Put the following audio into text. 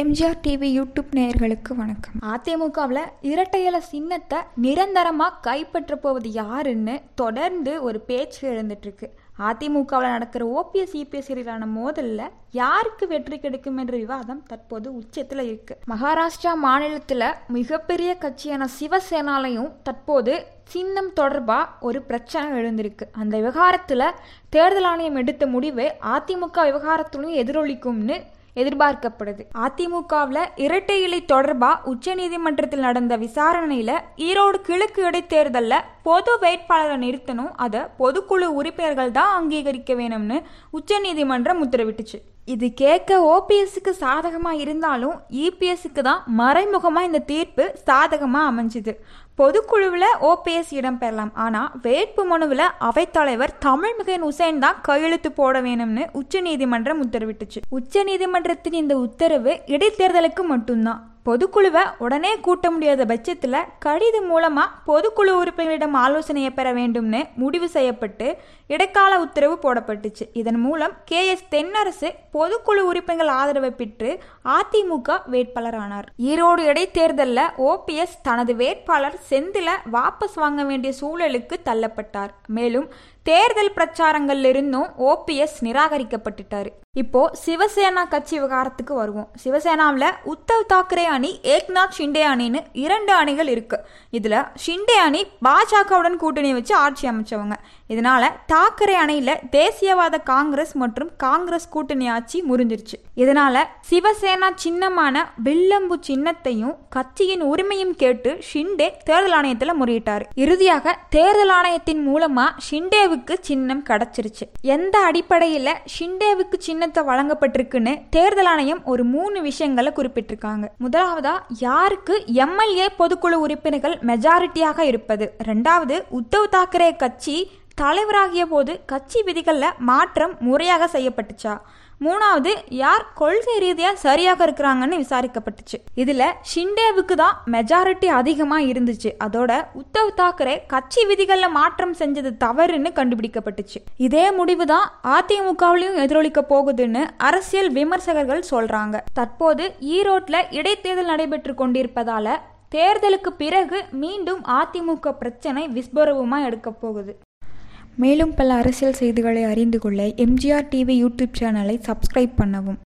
MGR TV YouTube நேயர்களுக்கு வணக்கம். அதிமுகவில் இரட்டையல சின்னத்தை நிரந்தரமாக கைப்பற்ற போவது யாருன்னு தொடர்ந்து ஒரு பேச்சு எழுந்துட்டுருக்கு. அதிமுகவில் நடக்கிற ஓபிஎஸ் இபிஎஸ் இடையிலான மோதலில் யாருக்கு வெற்றி கிடைக்கும் என்ற விவாதம் தற்போது உச்சத்தில் இருக்கு. மகாராஷ்டிரா மாநிலத்தில் மிகப்பெரிய கட்சியான சிவசேனாலையும் தற்போது சின்னம் தொடர்பாக ஒரு பிரச்சனை எழுந்திருக்கு. அந்த விவகாரத்தில் தேர்தல் ஆணையம் எடுத்த முடிவு அதிமுக விவகாரத்துலையும் எதிரொலிக்கும்னு எதிர்பார்க்கப்படுது. அதிமுகவில் இரட்டை இலை தொடர்பாக உச்சநீதிமன்றத்தில் நடந்த விசாரணையில் ஈரோடு கிழக்கு இடைத்தேர்தலில் பொது வேட்பாளரை நிறுத்தணும் அதை பொதுக்குழு உறுப்பினர்கள் தான் அங்கீகரிக்க வேணும்னு உச்சநீதிமன்றம் உத்தரவிட்டுச்சு. இது கேட்க ஓபிஎஸ்க்கு சாதகமாக இருந்தாலும் இபிஎஸ்க்கு தான் மறைமுகமாக இந்த தீர்ப்பு சாதகமாக அமைஞ்சுது. பொதுக்குழுவில் ஓபிஎஸ் இடம்பெறலாம் ஆனால் வேட்பு மனுவில் அவைத்தலைவர் தமிழ்மிகன் உசேன் தான் கையெழுத்து போட வேணும்னு உச்சநீதிமன்றம் உத்தரவிட்டுச்சு. உச்சநீதிமன்றத்தின் இந்த உத்தரவு இடைத்தேர்தலுக்கு மட்டும்தான். பொதுக்குழுவை உடனே கூட்ட முடியாத பட்சத்தில் கடிதம் மூலமாக பொதுக்குழு உறுப்பினரிடம் ஆலோசனையை பெற வேண்டும்னு முடிவு செய்யப்பட்டு இடைக்கால உத்தரவு போடப்பட்டுச்சு. இதன் மூலம் கே. எஸ். தென்னரசு பொதுக்குழு உறுப்பினர்கள் ஆதரவை பெற்று அதிமுக வேட்பாளரானார். ஈரோடு இடைத்தேர்தலில் ஓபிஎஸ் தனது வேட்பாளர் செந்தில வாபஸ் வாங்க வேண்டிய சூழலுக்கு தள்ளப்பட்டார். மேலும் தேர்தல் பிரச்சாரங்கள்ல இருந்தும் ஓபிஎஸ் நிராகரிக்கப்பட்டுட்டார். இப்போ சிவசேனா கட்சி விவகாரத்துக்கு வருவோம். சிவசேனாவில் உத்தவ் தாக்கரே அணி ஏக்நாத் ஷிண்டே அணின்னு இரண்டு அணிகள் இருக்கு. இதுல ஷிண்டே அணி பாஜகவுடன் கூட்டணி வச்சு ஆட்சி அமைச்சவங்க. இதனால தாக்கரே அணையில தேசியவாத காங்கிரஸ் மற்றும் காங்கிரஸ் கூட்டணி ஆட்சி முறிஞ்சிருச்சு. இதனால சிவசேனா சின்னமான வில்லம்பு சின்னத்தையும் கட்சியின் உரிமையும் கேட்டு ஷிண்டே தேர்தல் ஆணையத்தில் முறையிட்டாரு. இறுதியாக தேர்தல் ஆணையத்தின் மூலமா ஷிண்டேவுக்கு சின்னம் கிடைச்சிருச்சு. எந்த அடிப்படையில் ஷிண்டேவுக்கு சின்னத்தை வழங்கப்பட்டிருக்குன்னு தேர்தல் ஆணையம் ஒரு மூணு விஷயங்களை குறிப்பிட்டிருக்காங்க. முதல் முதலாவதா யாருக்கு எம்எல்ஏ பொதுக்குழு உறுப்பினர்கள் மெஜாரிட்டியாக இருப்பது? ரெண்டாவது உத்தவ் தாக்கரே கட்சி தலைவராகிய போது கட்சி விதிகளில் மாற்றம் முறையாக செய்யப்பட்டுச்சா? மூணாவது யார் கொள்கை ரீதியாக சரியாக இருக்கிறாங்கன்னு விசாரிக்கப்பட்டுச்சு. இதில் ஷிண்டேவுக்கு தான் மெஜாரிட்டி அதிகமாக இருந்துச்சு. அதோட உத்தவ் தாக்கரே கட்சி விதிகளில் மாற்றம் செஞ்சது தவறுன்னு கண்டுபிடிக்கப்பட்டுச்சு. இதே முடிவு தான் அதிமுகவிலையும் எதிரொலிக்க போகுதுன்னு அரசியல் விமர்சகர்கள் சொல்கிறாங்க தற்போது ஈரோட்டில் இடைத்தேர்தல் நடைபெற்று கொண்டிருப்பதால தேர்தலுக்கு பிறகு மீண்டும் அதிமுக பிரச்சனை விஸ்வரூபமாக எடுக்க போகுது. மேலும் பல அரசியல் செய்திகளை அறிந்து கொள்ள எம்ஜிஆர் டிவி யூடியூப் சேனலை சப்ஸ்கிரைப் பண்ணவும்.